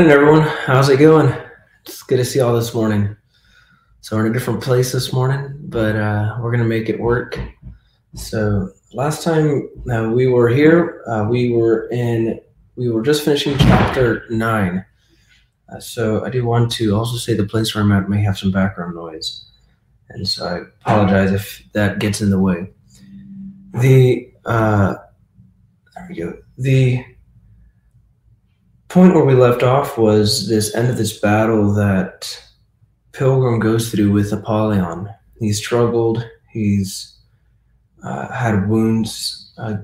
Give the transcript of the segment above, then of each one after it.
Morning, everyone. How's it going? It's good to see y'all this morning. So we're in a different place this morning, but uh, we're gonna make it work. So last time uh, we were here, uh, we were in, we were just finishing chapter nine. Uh, so I do want to also say the place where I'm at may have some background noise, and so I apologize if that gets in the way. The uh, there we go. The point where we left off was this end of this battle that Pilgrim goes through with Apollyon. He's struggled. He's uh, had wounds, uh,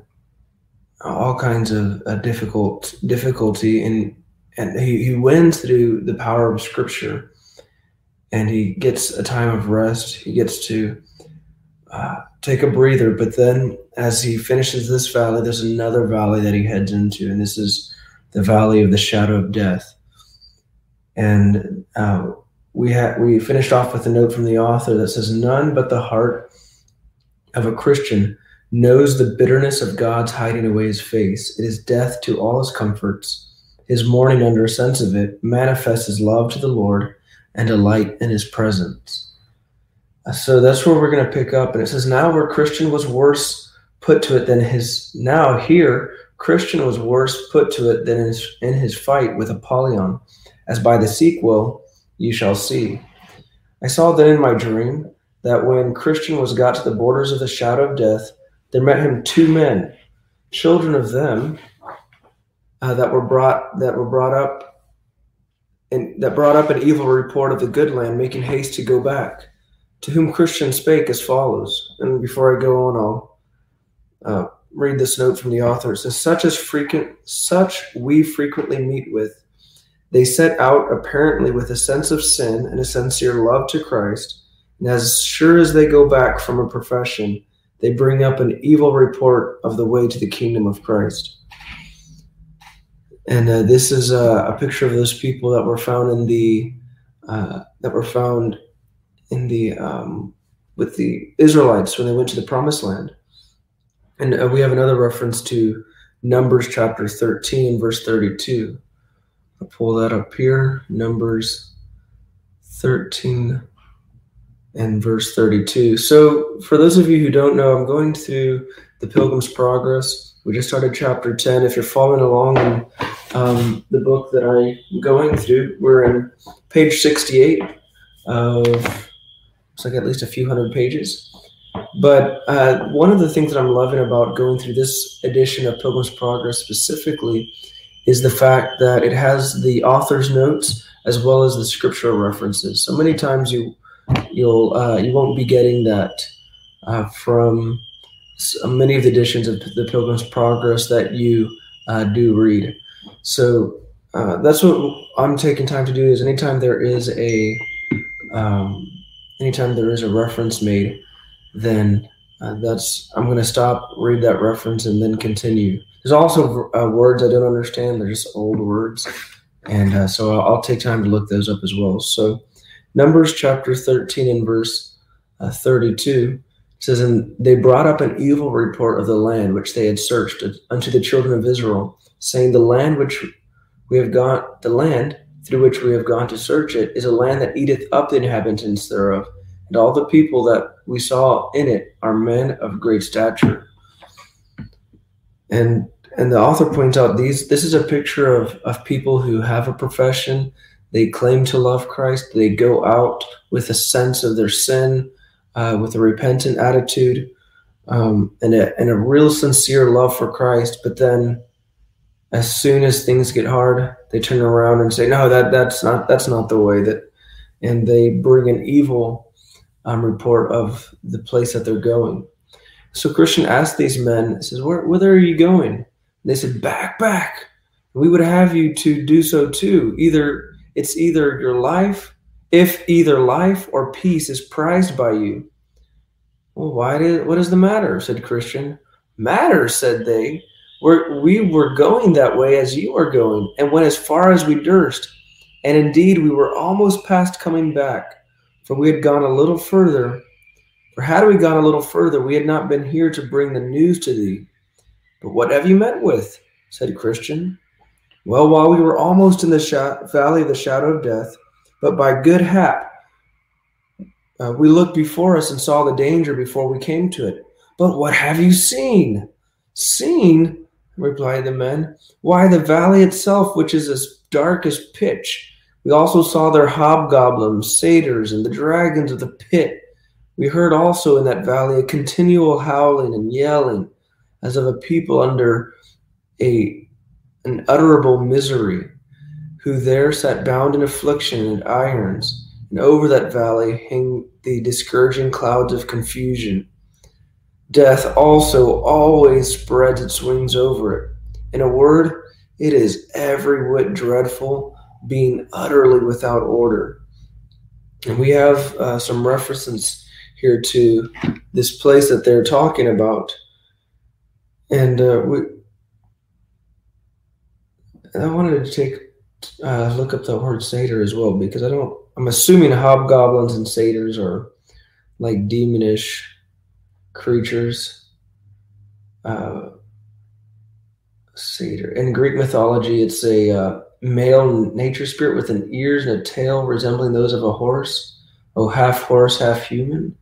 all kinds of uh, difficult difficulty, and and he, he wins through the power of Scripture, and he gets a time of rest. He gets to uh, take a breather, but then as he finishes this valley, there's another valley that he heads into, and this is the valley of the shadow of death. And uh, we we finished off with a note from the author that says, "None but the heart of a Christian knows the bitterness of God's hiding away His face. It is death to all His comforts. His mourning under a sense of it manifests His love to the Lord and delight in His presence." Uh, so that's where we're going to pick up, and it says, "Now where Christian was worse." Put to it than his now here Christian was worse put to it than in his, in his fight with Apollyon, as by the sequel you shall see. I saw then in my dream that when Christian was got to the borders of the shadow of death, there met him two men, children of them, uh, that were brought that were brought up and that brought up an evil report of the good land, making haste to go back. To whom Christian spake as follows. And before I go on, I'll uh, read this note from the author. It says, "Such as frequent, such we frequently meet with. They set out apparently with a sense of sin and a sincere love to Christ, and as sure as they go back from a profession, they bring up an evil report of the way to the kingdom of Christ." And uh, this is a, a, picture of those people that were found in the uh, that were found in the um, with the Israelites when they went to the Promised Land and uh, we have another reference to Numbers chapter 13, verse 32. I'll pull that up here. Numbers 13 and verse 32. So, for those of you who don't know, I'm going through the Pilgrim's Progress. We just started chapter 10. If you're following along in um, the book that I'm going through, we're in page 68 of, looks like at least a few hundred pages. But uh, one of the things that I'm loving about going through this edition of Pilgrim's Progress specifically is the fact that it has the author's notes as well as the scriptural references. So many times you you'll uh, you won't be getting that uh, from many of the editions of the Pilgrim's Progress that you uh, do read. So uh, that's what I'm taking time to do. Is anytime there is a um, anytime there is a reference made then uh, that's I'm going to stop, read that reference, and then continue. There's also uh, words I don't understand; they're just old words, and uh, so I'll, I'll, take time to look those up as well. So, Numbers chapter 13 and verse uh, 32 says, "And they brought up an evil report of the land which they had searched unto the children of Israel, saying, The land which we have gone, the land through which we have gone to search it, is a land that eateth up the inhabitants thereof." And all the people that we saw in it are men of great stature. And and the author points out these this is a picture of, of people who have a profession, they claim to love Christ, they go out with a sense of their sin, uh, with a repentant attitude, um, and, a, and a real sincere love for Christ, but then as soon as things get hard, they turn around and say, No, that that's not that's not the way that and they bring an evil um, report of the place that they're going. So Christian asked these men, says, Where, whither are you going? And they said, Back, back. We would have you to do so too. Either it's either your life, if either life or peace is prized by you. Well, why did what is the matter? said Christian. Matter, said they. We're, we were going that way as you are going, and went as far as we durst. And indeed, we were almost past coming back for we had gone a little further. For had we gone a little further, we had not been here to bring the news to thee. But what have you met with? said Christian. Well, while we were almost in the sh- valley of the shadow of death, but by good hap, uh, we looked before us and saw the danger before we came to it. But what have you seen? Seen? replied the men. Why, the valley itself, which is as dark as pitch. We also saw their hobgoblins, satyrs, and the dragons of the pit. We heard also in that valley a continual howling and yelling, as of a people under a an utterable misery, who there sat bound in affliction and irons, and over that valley hang the discouraging clouds of confusion. Death also always spreads its wings over it. In a word, it is every whit dreadful, being utterly without order. And we have uh, some references here to this place that they're talking about. And uh, we, I wanted to take uh, look up the word satyr as well because I don't. I'm assuming hobgoblins and satyrs are like demonish creatures. Uh, satyr in Greek mythology, it's a uh, male nature spirit with an ears and a tail resembling those of a horse. Oh, half horse, half human.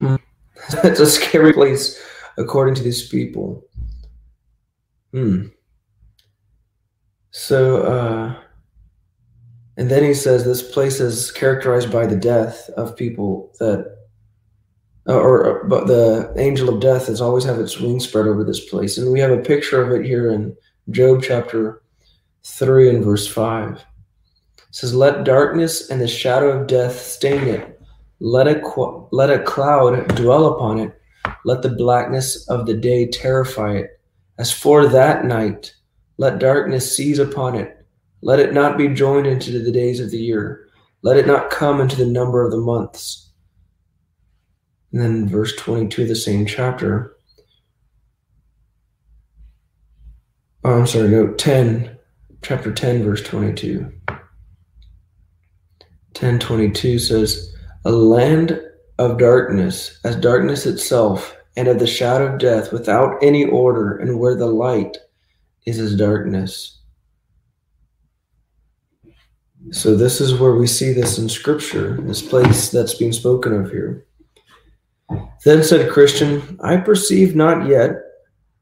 That's a scary place, according to these people. Hmm. So, uh, and then he says this place is characterized by the death of people that, Uh, or, or but the angel of death has always have its wings spread over this place, and we have a picture of it here in Job chapter three and verse five. It says, "Let darkness and the shadow of death stain it." Let a, let a cloud dwell upon it. Let the blackness of the day terrify it. As for that night, let darkness seize upon it. Let it not be joined into the days of the year. Let it not come into the number of the months. And then verse 22 of the same chapter. Oh, I'm sorry, no, 10, chapter 10, verse 22. 1022 says, a land of darkness, as darkness itself, and of the shadow of death, without any order, and where the light is as darkness. So, this is where we see this in Scripture, this place that's being spoken of here. Then said Christian, I perceive not yet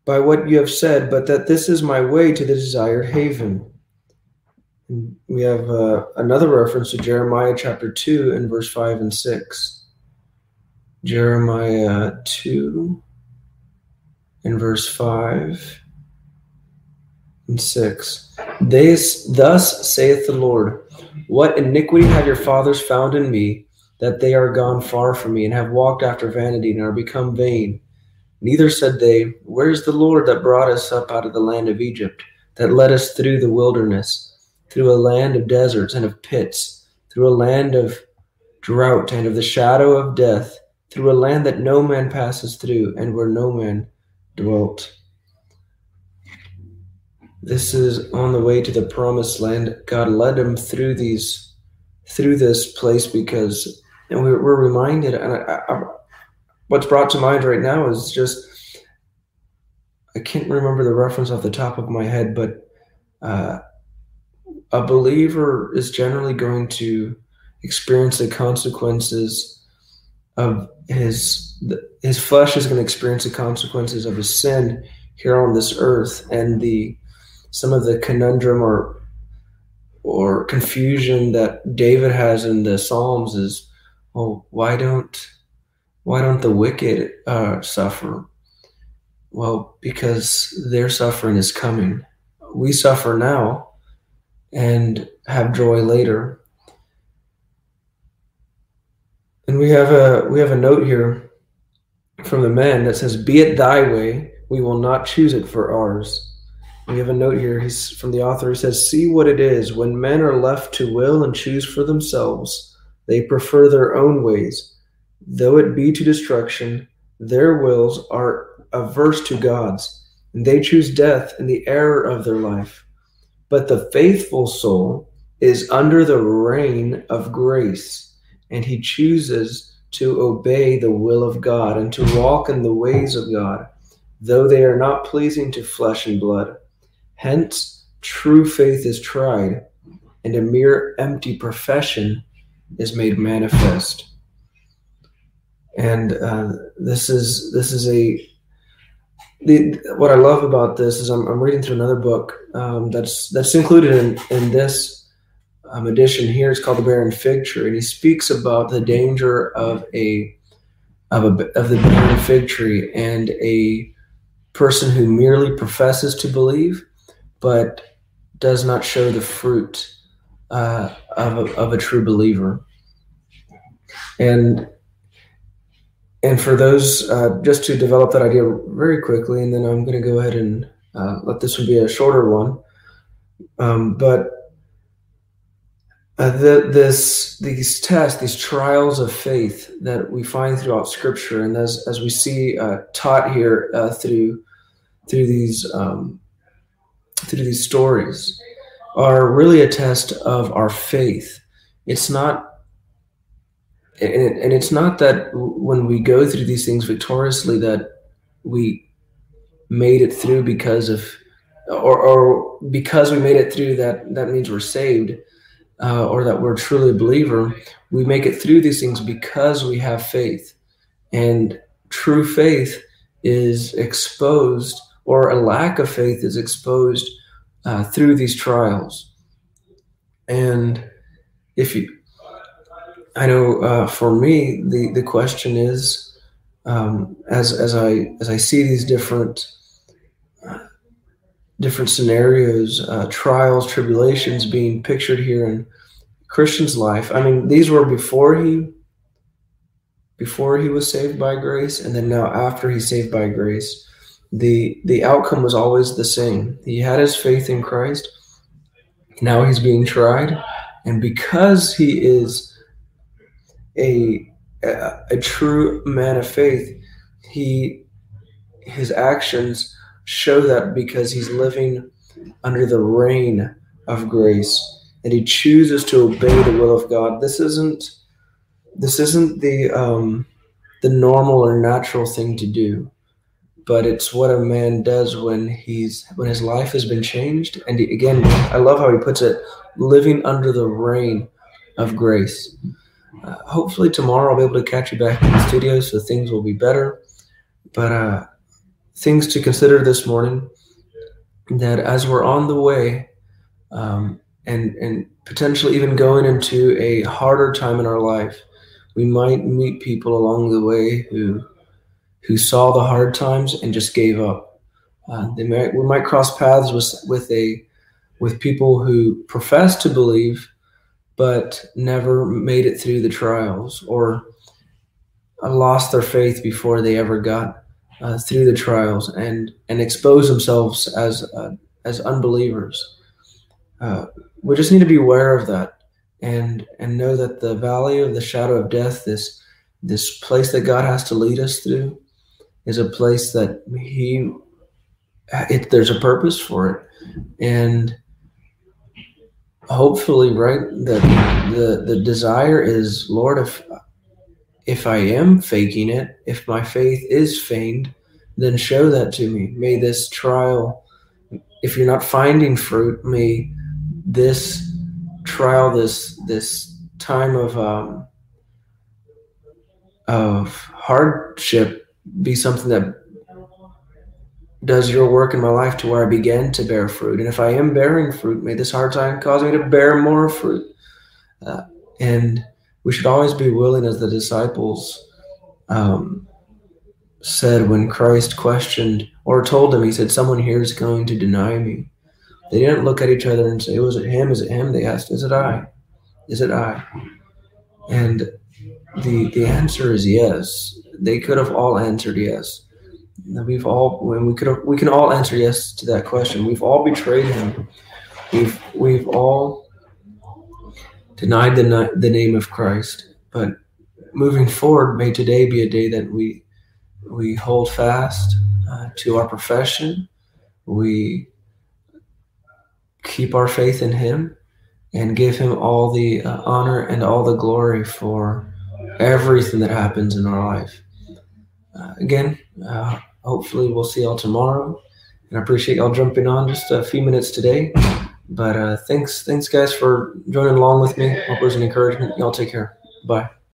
by what you have said, but that this is my way to the desired haven. We have uh, another reference to Jeremiah chapter 2 and verse 5 and 6. Jeremiah 2 and verse 5 and 6. This, thus saith the Lord, What iniquity have your fathers found in me, that they are gone far from me, and have walked after vanity, and are become vain? Neither said they, Where is the Lord that brought us up out of the land of Egypt, that led us through the wilderness? through a land of deserts and of pits, through a land of drought and of the shadow of death, through a land that no man passes through and where no man dwelt. This is on the way to the promised land. God led him through these, through this place because, and we're, we're reminded, and I, I, what's brought to mind right now is just, I can't remember the reference off the top of my head, but uh, a believer is generally going to experience the consequences of his his flesh is going to experience the consequences of his sin here on this earth and the some of the conundrum or or confusion that David has in the Psalms is well why don't why don't the wicked uh, suffer well because their suffering is coming we suffer now and have joy later. And we have a we have a note here from the man that says, "Be it thy way; we will not choose it for ours." We have a note here. He's from the author. He says, "See what it is when men are left to will and choose for themselves; they prefer their own ways, though it be to destruction. Their wills are averse to God's, and they choose death in the error of their life." But the faithful soul is under the reign of grace, and he chooses to obey the will of God and to walk in the ways of God. though they are not pleasing to flesh and blood. Hence, true faith is tried, and a mere empty profession is made manifest. And uh, this is this is a the, what I love about this is I'm, I'm reading through another book um, that's that's included in in this um, edition here. It's called the Barren Fig Tree, and he speaks about the danger of a of a of the barren fig tree and a person who merely professes to believe but does not show the fruit uh, of, a, of a true believer. And and for those, uh, just to develop that idea very quickly, and then I'm going to go ahead and uh, let this one be a shorter one. Um, but uh, the, this these tests, these trials of faith that we find throughout Scripture, and as as we see uh, taught here uh, through through these um, through these stories, are really a test of our faith. It's not and, it's not that when we go through these things victoriously that we made it through because of or, or because we made it through that that means we're saved uh, or that we're truly a believer we make it through these things because we have faith and true faith is exposed or a lack of faith is exposed uh, through these trials and if you I know uh, for me, the, the question is, um, as as I as I see these different uh, different scenarios, uh, trials, tribulations being pictured here in Christian's life. I mean, these were before he before he was saved by grace, and then now after he's saved by grace. The the outcome was always the same. He had his faith in Christ. Now he's being tried, and because he is a, a, a true man of faith, he his actions show that because he's living under the reign of grace and he chooses to obey the will of God. This isn't this isn't the um, the normal or natural thing to do, but it's what a man does when he's when his life has been changed. And he, again, I love how he puts it: living under the reign of grace. Uh, hopefully tomorrow I'll be able to catch you back in the studio, so things will be better. But uh, things to consider this morning that as we're on the way, um, and and potentially even going into a harder time in our life, we might meet people along the way who who saw the hard times and just gave up. Uh, they might we might cross paths with with a with people who profess to believe but never made it through the trials or lost their faith before they ever got uh, through the trials and and expose themselves as uh, as unbelievers. Uh, we just need to be aware of that and and know that the valley of the shadow of death, this this place that God has to lead us through, is a place that He it, there's a purpose for it, and hopefully right the the the desire is lord if if i am faking it if my faith is feigned then show that to me. May this trial if you're not finding fruit may this trial this this time of um of hardship be something that does your work in my life to where I begin to bear fruit. And if I am bearing fruit, may this hard time cause me to bear more fruit. Uh, and we should always be willing, as the disciples um, said when Christ questioned or told them, He said, Someone here is going to deny me. They didn't look at each other and say, Was it him? Is it him? They asked, Is it I? Is it I? And the the answer is yes. They could have all answered yes we've all when we could we can all answer yes to that question. We've all betrayed him. We've we've all denied the the name of Christ. But moving forward, may today be a day that we we hold fast uh, to our profession. We keep our faith in Him and give Him all the uh, honor and all the glory for everything that happens in our life. Uh, again, uh, hopefully, we'll see y'all tomorrow. And I appreciate y'all jumping on just a few minutes today. But uh, thanks, thanks guys for joining along with me. Hope it was an encouragement. Y'all take care. Bye.